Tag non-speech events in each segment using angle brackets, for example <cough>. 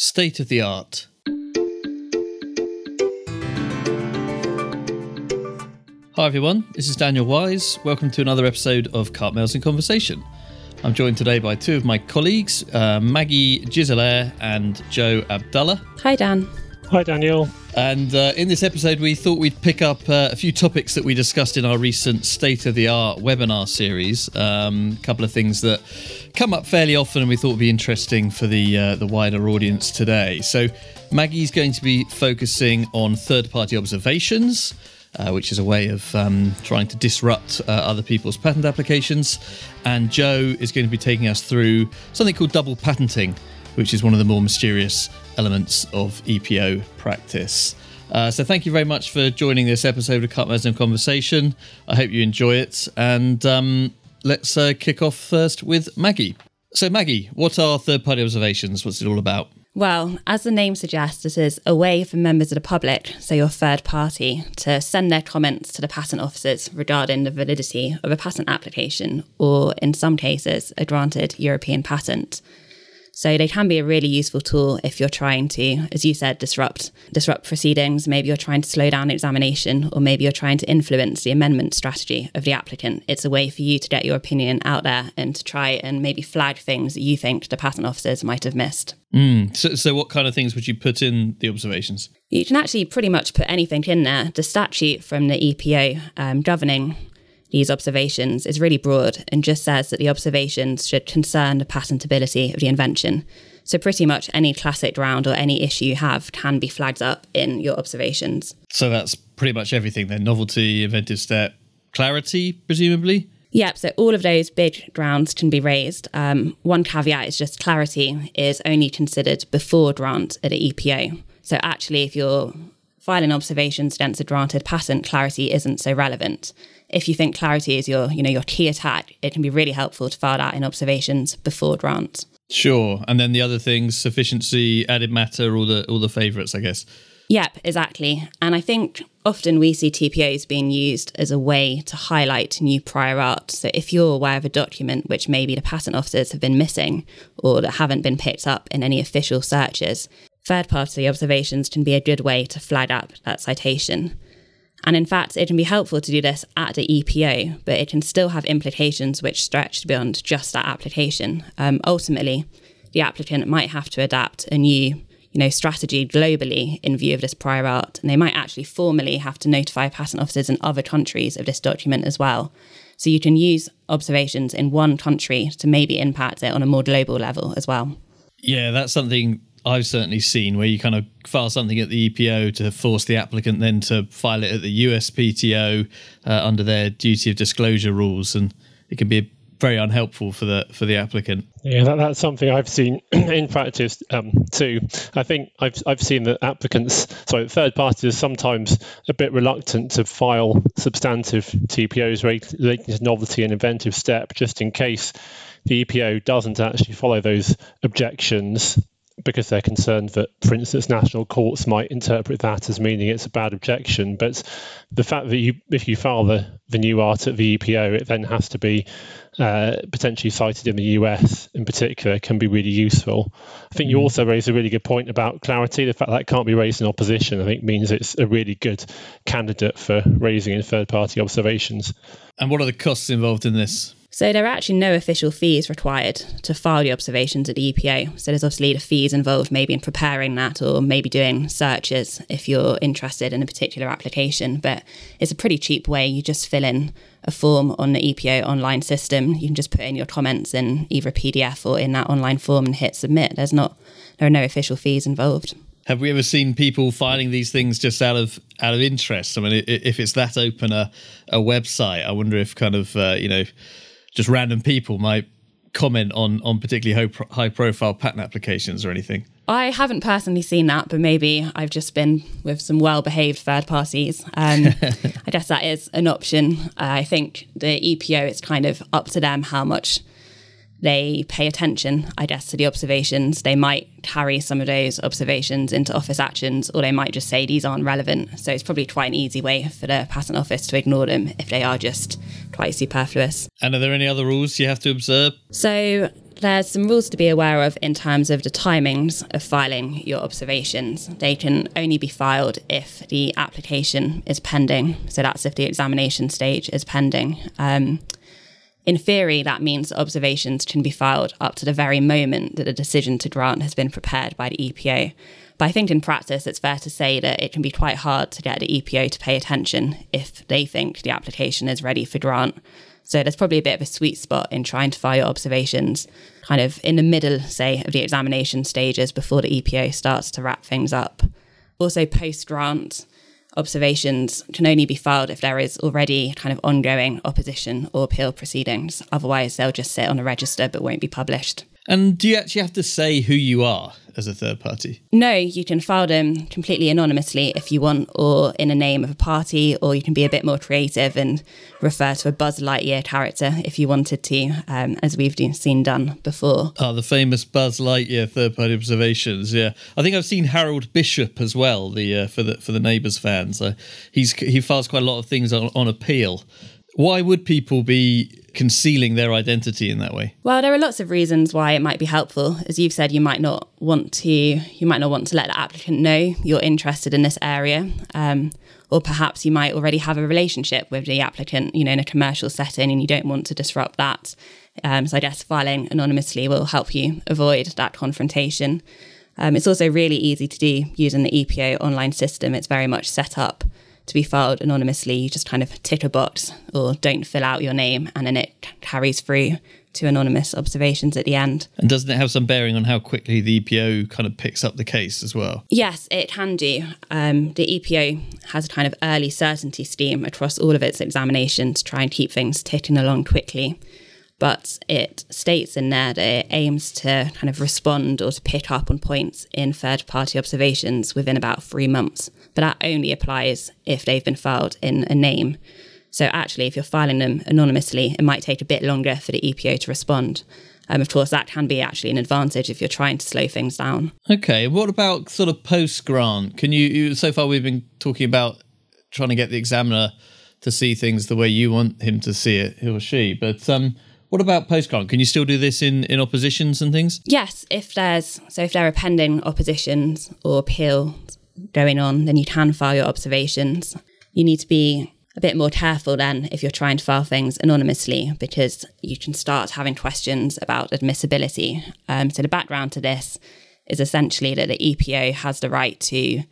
State of the Art. Hi everyone, this is Daniel Wise. Welcome to another episode of Carpmaels in Conversation. I'm joined today by two of my colleagues, uh, Maggie Giselaire and Joe Abdullah. Hi, Dan. Hi, Daniel. And uh, in this episode, we thought we'd pick up uh, a few topics that we discussed in our recent State of the Art webinar series. Um, a couple of things that come up fairly often, and we thought would be interesting for the uh, the wider audience today. So, Maggie's going to be focusing on third-party observations. Uh, which is a way of um, trying to disrupt uh, other people's patent applications. And Joe is going to be taking us through something called double patenting, which is one of the more mysterious elements of EPO practice. Uh, so thank you very much for joining this episode of Carpmaels in Conversation. I hope you enjoy it. And um, let's uh, kick off first with Maggie. So, Maggie, what are third party observations? What's it all about? Well, as the name suggests, it is a way for members of the public, so your third party, to send their comments to the patent offices regarding the validity of a patent application or, in some cases, a granted European patent. So they can be a really useful tool if you're trying to, as you said, disrupt disrupt proceedings. Maybe you're trying to slow down examination, or maybe you're trying to influence the amendment strategy of the applicant. It's a way for you to get your opinion out there and to try and maybe flag things that you think the patent officers might have missed. Mm. So, so what kind of things would you put in the observations? You can actually pretty much put anything in there. The statute from the EPO um, governing these observations is really broad and just says that the observations should concern the patentability of the invention. So, pretty much any classic ground or any issue you have can be flagged up in your observations. So, that's pretty much everything then novelty, inventive step, clarity, presumably? Yep, so all of those big grounds can be raised. Um, one caveat is just clarity is only considered before grant at the EPO. So, actually, if you're filing observations against a granted patent, clarity isn't so relevant if you think clarity is your, you know, your key attack, it can be really helpful to file that in observations before grant. Sure. And then the other things, sufficiency, added matter, all the all the favourites, I guess. Yep, exactly. And I think often we see TPOs being used as a way to highlight new prior art. So if you're aware of a document which maybe the patent officers have been missing or that haven't been picked up in any official searches, third party observations can be a good way to flag up that citation. And in fact, it can be helpful to do this at the EPO, but it can still have implications which stretch beyond just that application. Um, ultimately, the applicant might have to adapt a new you know, strategy globally in view of this prior art, and they might actually formally have to notify patent offices in other countries of this document as well. So you can use observations in one country to maybe impact it on a more global level as well. Yeah, that's something I've certainly seen where you kind of file something at the EPO to force the applicant then to file it at the USPTO uh, under their duty of disclosure rules, and it can be very unhelpful for the for the applicant. Yeah, that, that's something I've seen <clears throat> in practice um, too. I think I've I've seen that applicants, sorry, third parties are sometimes a bit reluctant to file substantive TPOs relating to novelty and inventive step, just in case the EPO doesn't actually follow those objections because they're concerned that, for instance, national courts might interpret that as meaning it's a bad objection. But the fact that you, if you file the, the new art at the EPO, it then has to be uh, potentially cited in the US in particular can be really useful. I think you mm. also raised a really good point about clarity. The fact that it can't be raised in opposition, I think, means it's a really good candidate for raising in third party observations. And what are the costs involved in this? So there are actually no official fees required to file the observations at the EPO. So there's obviously the fees involved maybe in preparing that or maybe doing searches if you're interested in a particular application. But it's a pretty cheap way. You just fill in a form on the EPO online system. You can just put in your comments in either a PDF or in that online form and hit submit. There's not there are no official fees involved. Have we ever seen people filing these things just out of out of interest? I mean, if it's that open a, a website, I wonder if kind of uh, you know just random people might comment on on particularly high profile patent applications or anything? I haven't personally seen that, but maybe I've just been with some well behaved third parties. Um, <laughs> I guess that is an option. Uh, I think the EPO, it's kind of up to them how much they pay attention, I guess, to the observations. They might carry some of those observations into office actions, or they might just say these aren't relevant. So it's probably quite an easy way for the patent office to ignore them if they are just quite superfluous. And are there any other rules you have to observe? So there's some rules to be aware of in terms of the timings of filing your observations. They can only be filed if the application is pending. So that's if the examination stage is pending. Um, in theory, that means observations can be filed up to the very moment that a decision to grant has been prepared by the EPO. But I think in practice, it's fair to say that it can be quite hard to get the EPO to pay attention if they think the application is ready for grant. So there's probably a bit of a sweet spot in trying to file your observations kind of in the middle, say, of the examination stages before the EPO starts to wrap things up. Also, post grant, observations can only be filed if there is already kind of ongoing opposition or appeal proceedings. Otherwise, they'll just sit on a register but won't be published. And do you actually have to say who you are as a third party? No, you can file them completely anonymously if you want, or in a name of a party, or you can be a bit more creative and refer to a Buzz Lightyear character if you wanted to, um, as we've seen done before. Oh, the famous Buzz Lightyear third party observations. Yeah, I think I've seen Harold Bishop as well. The uh, for the for the Neighbours fans, uh, he's he files quite a lot of things on, on appeal. Why would people be concealing their identity in that way? Well, there are lots of reasons why it might be helpful. As you've said, you might not want to you might not want to let the applicant know you're interested in this area. Um, or perhaps you might already have a relationship with the applicant, you know, in a commercial setting, and you don't want to disrupt that. Um, so I guess filing anonymously will help you avoid that confrontation. Um, it's also really easy to do using the EPO online system. It's very much set up to be filed anonymously, you just kind of tick a box or don't fill out your name, and then it carries through to anonymous observations at the end. And doesn't it have some bearing on how quickly the EPO kind of picks up the case as well? Yes, it can do. Um, the EPO has a kind of early certainty scheme across all of its examinations to try and keep things ticking along quickly. But it states in there that it aims to kind of respond or to pick up on points in third party observations within about three months but that only applies if they've been filed in a name. So actually, if you're filing them anonymously, it might take a bit longer for the EPO to respond. Um, of course, that can be actually an advantage if you're trying to slow things down. Okay, what about sort of post grant? Can you, you, so far we've been talking about trying to get the examiner to see things the way you want him to see it, he or she, but um, what about post grant? Can you still do this in, in oppositions and things? Yes, if there's so if there are pending oppositions or appeals going on, then you can file your observations. You need to be a bit more careful then if you're trying to file things anonymously because you can start having questions about admissibility. Um, so, the background to this is essentially that the EPO has the right to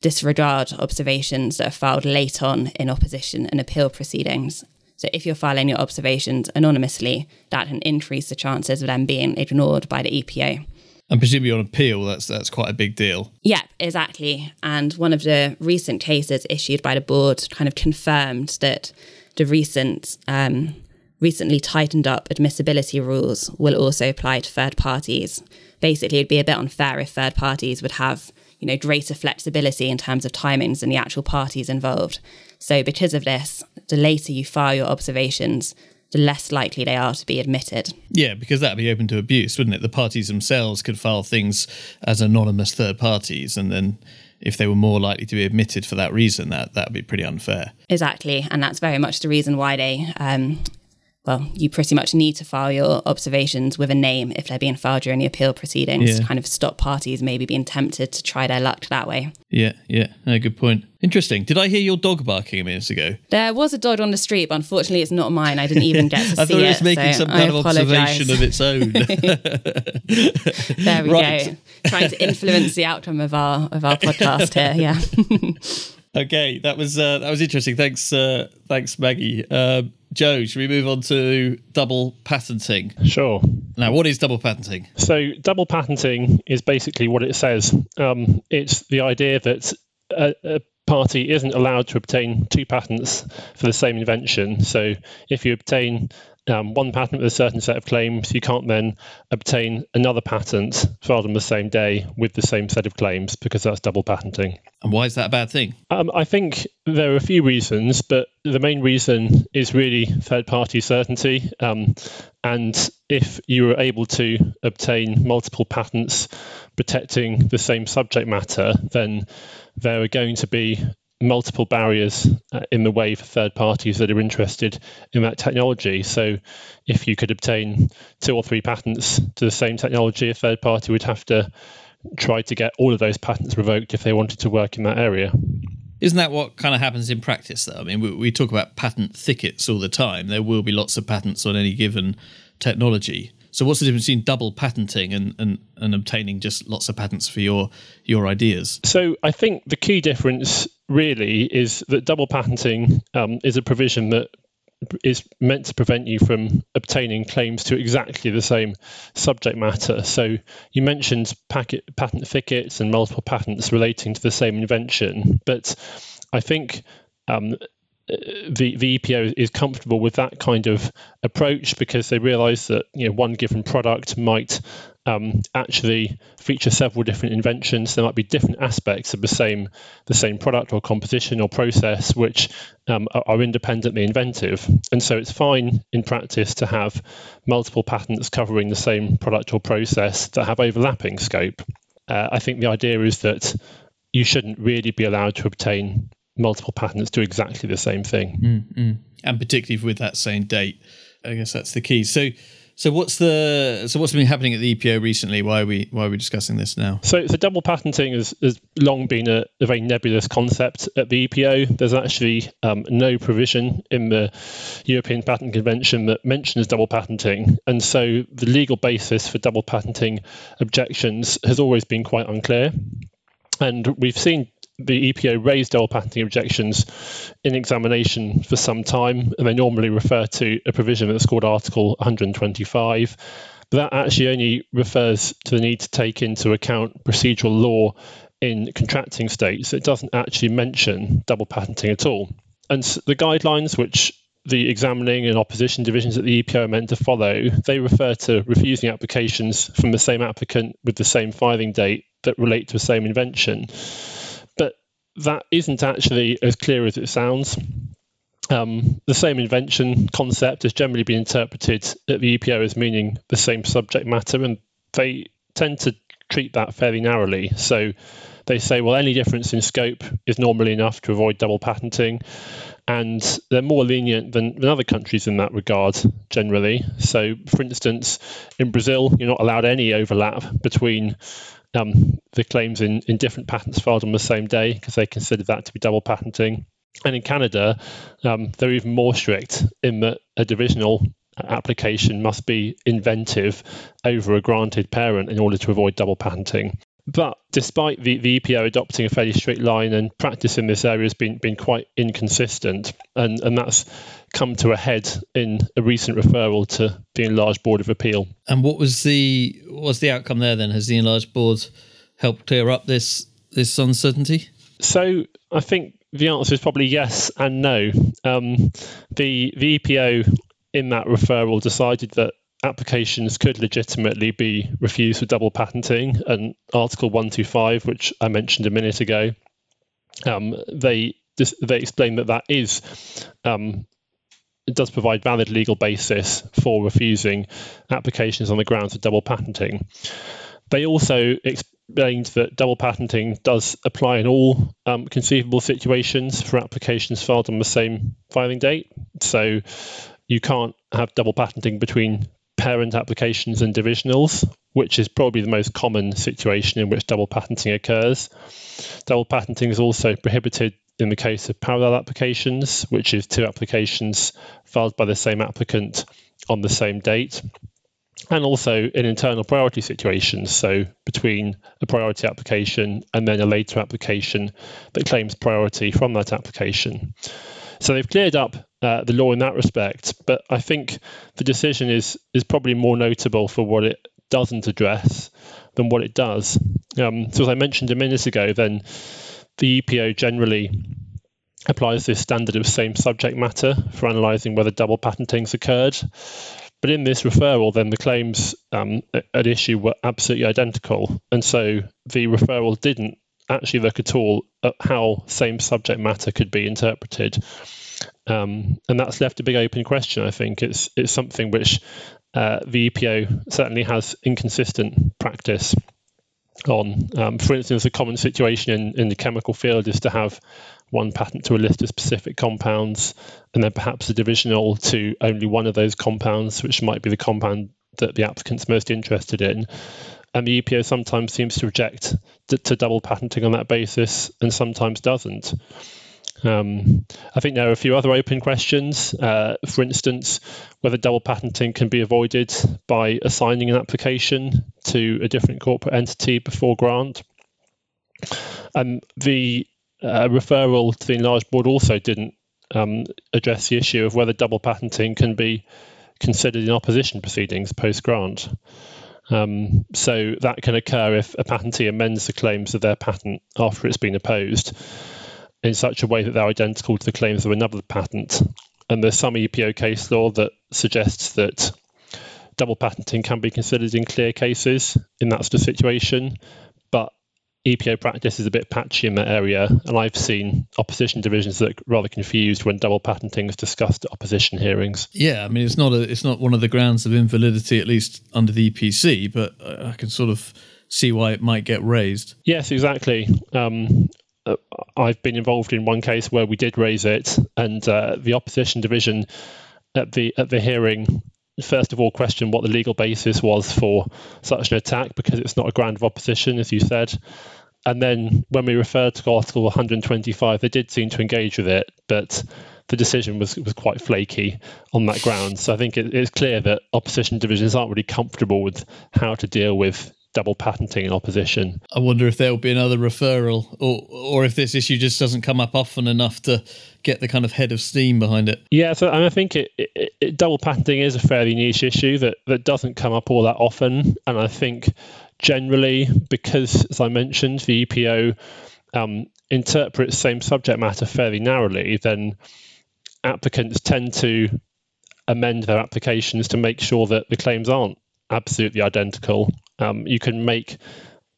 disregard observations that are filed late on in opposition and appeal proceedings. So, if you're filing your observations anonymously, that can increase the chances of them being ignored by the EPA. And presumably on appeal, that's that's quite a big deal. Yeah, exactly. And one of the recent cases issued by the board kind of confirmed that the recent um, recently tightened up admissibility rules will also apply to third parties. Basically, it'd be a bit unfair if third parties would have you know greater flexibility in terms of timings than the actual parties involved. So, because of this, the later you file your observations, the less likely they are to be admitted. Yeah, because that'd be open to abuse, wouldn't it? The parties themselves could file things as anonymous third parties, and then if they were more likely to be admitted for that reason, that that would be pretty unfair. Exactly, and that's very much the reason why they um, well, you pretty much need to file your observations with a name if they're being filed during the appeal proceedings yeah. kind of stop parties maybe being tempted to try their luck that way. Yeah, yeah, no, good point. Interesting. Did I hear your dog barking a minute ago? There was a dog on the street, but unfortunately, it's not mine. I didn't even get <laughs> to I see it. I thought it was making so some kind of observation of its own. <laughs> <laughs> there we right. go. Trying to influence the outcome of our of our podcast here. Yeah. okay, that was uh, that was interesting. Thanks, uh, thanks, Maggie. Uh, Joe, should we move on to double patenting? Sure. Now, what is double patenting? So, double patenting is basically what it says. Um, it's the idea that a, a party isn't allowed to obtain two patents for the same invention. So, if you obtain um, one patent with a certain set of claims, you can't then obtain another patent filed on the same day with the same set of claims because that's double patenting. And why is that a bad thing? Um, I think there are a few reasons, but the main reason is really third party certainty. Um, and if you are able to obtain multiple patents protecting the same subject matter, then there are going to be multiple barriers uh, in the way for third parties that are interested in that technology. So, if you could obtain two or three patents to the same technology, a third party would have to try to get all of those patents revoked if they wanted to work in that area. Isn't that what kind of happens in practice, though? I mean, we, we talk about patent thickets all the time. There will be lots of patents on any given technology. So what's the difference between double patenting and, and, and obtaining just lots of patents for your your ideas? So I think the key difference really is that double patenting um, is a provision that is meant to prevent you from obtaining claims to exactly the same subject matter. So you mentioned packet, patent thickets and multiple patents relating to the same invention, but I think um, the, the EPO is comfortable with that kind of approach because they realise that you know one given product might um, actually feature several different inventions. There might be different aspects of the same the same product or composition or process which um, are, are, independently inventive, and so it's fine in practice to have multiple patents covering the same product or process that have overlapping scope. Uh, I think the idea is that you shouldn't really be allowed to obtain multiple patents do exactly the same thing. Mm-hmm. And particularly with that same date, I guess that's the key. So, so what's the so what's been happening at the EPO recently? Why are we why are we discussing this now? So, so double patenting has, has long been a, a, very nebulous concept at the EPO. There's actually um, no provision in the European Patent Convention that mentions double patenting, and so the legal basis for double patenting objections has always been quite unclear. And we've seen the EPO raised double patenting objections in examination for some time, and they normally refer to a provision that's called Article 125. But that actually only refers to the need to take into account procedural law in contracting states. It doesn't actually mention double patenting at all. And the guidelines which the examining and opposition divisions at the EPO are meant to follow, they refer to refusing applications from the same applicant with the same filing date that relate to the same invention that isn't actually as clear as it sounds. Um, the same invention concept has generally been interpreted at the EPO as meaning the same subject matter, and they tend to treat that fairly narrowly. So they say, well, any difference in scope is normally enough to avoid double patenting, and they're more lenient than, than other countries in that regard generally. So, for instance, in Brazil, you're not allowed any overlap between um, the claims in, in different patents filed on the same day because they consider that to be double patenting. And in Canada, um, they're even more strict in that a divisional application must be inventive over a granted parent in order to avoid double patenting. But despite the, the EPO adopting a fairly strict line and practice in this area has been, been quite inconsistent, and, and that's come to a head in a recent referral to the enlarged Board of Appeal. And what was the what was the outcome there then? Has the enlarged board helped clear up this this uncertainty? So I think the answer is probably yes and no. Um, the the EPO in that referral decided that applications could legitimately be refused for double patenting, and Article 125, which I mentioned a minute ago, um, they they explain that that is um, it does provide valid legal basis for refusing applications on the grounds of double patenting. They also explained that double patenting does apply in all um, conceivable situations for applications filed on the same filing date. So you can't have double patenting between parent applications and divisionals, which is probably the most common situation in which double patenting occurs. Double patenting is also prohibited in the case of parallel applications, which is two applications filed by the same applicant on the same date, and also in internal priority situations, so between a priority application and then a later application that claims priority from that application. So they've cleared up uh, the law in that respect, but I think the decision is is probably more notable for what it doesn't address than what it does. Um, so as I mentioned a minute ago, then the EPO generally applies this standard of same subject matter for analysing whether double patenting's occurred. But in this referral, then the claims um, at issue were absolutely identical. And so the referral didn't actually look at all at how same subject matter could be interpreted. Um, and that's left a big open question, I think. It's, it's something which uh, the EPO certainly has inconsistent practice on. Um, for instance, a common situation in, in the chemical field is to have one patent to a list of specific compounds, and then perhaps a divisional to only one of those compounds, which might be the compound that the applicant's most interested in. And the EPO sometimes seems to reject to, to double patenting on that basis, and sometimes doesn't. Um, I think there are a few other open questions. Uh, for instance, whether double patenting can be avoided by assigning an application to a different corporate entity before grant. And the uh, referral to the enlarged board also didn't um, address the issue of whether double patenting can be considered in opposition proceedings post grant. Um, so that can occur if a patentee amends the claims of their patent after it's been opposed in such a way that they're identical to the claims of another patent. And there's some EPO case law that suggests that double patenting can be considered in clear cases in that sort of situation. EPO practice is a bit patchy in that area, and I've seen opposition divisions that are rather confused when double patenting is discussed at opposition hearings. Yeah, I mean it's not a, it's not one of the grounds of invalidity, at least under the EPC, but I can sort of see why it might get raised. Yes, exactly. Um, uh, I've been involved in one case where we did raise it, and uh, the opposition division at the at the hearing first of all question what the legal basis was for such an attack because it's not a ground of opposition, as you said. And then when we referred to Article 125, they did seem to engage with it, but the decision was was quite flaky on that ground. So I think it, it's clear that opposition divisions aren't really comfortable with how to deal with double patenting in opposition. I wonder if there will be another referral, or or if this issue just doesn't come up often enough to get the kind of head of steam behind it. Yeah, so I think it, it, it, double patenting is a fairly niche issue that that doesn't come up all that often, and I think generally because, as I mentioned, the EPO um, interprets same subject matter fairly narrowly, then applicants tend to amend their applications to make sure that the claims aren't absolutely identical. Um, you can make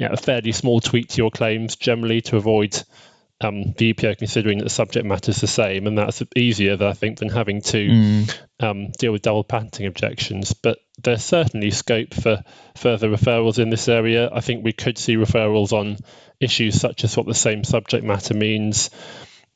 a fairly small tweak to your claims generally to avoid um, the EPO considering that the subject matter is the same, and that's easier, I think, than having to mm. um, deal with double patenting objections. But there's certainly scope for further referrals in this area. I think we could see referrals on issues such as what the same subject matter means,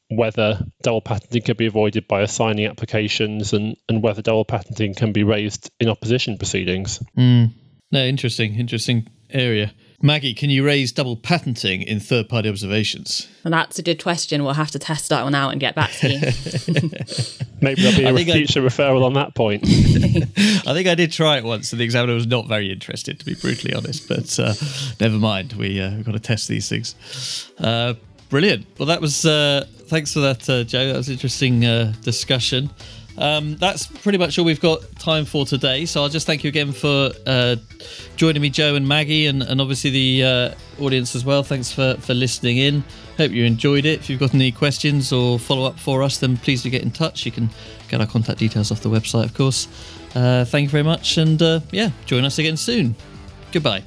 whether double patenting can be avoided by assigning applications and, and whether double patenting can be raised in opposition proceedings. Mm. No, interesting, interesting area. Maggie, can you raise double patenting in third party observations? And that's a good question. We'll have to test that one out and get back to you. <laughs> Maybe there'll be a future I, referral on that point. <laughs> I think I did try it once, and the examiner was not very interested, to be brutally honest. But uh, never mind. We, uh, we've got to test these things. Uh, brilliant. Well, that was. Uh, thanks for that, uh, Joe. That was an interesting uh, discussion. Um, that's pretty much all we've got time for today. So I'll just thank you again for uh, joining me, Joe and Maggie, and, and obviously the uh, audience as well. Thanks for, for listening in. Hope you enjoyed it. If you've got any questions or follow up for us, then please do get in touch. You can get our contact details off the website, of course. Uh, thank you very much, and uh, yeah, join us again soon. Goodbye.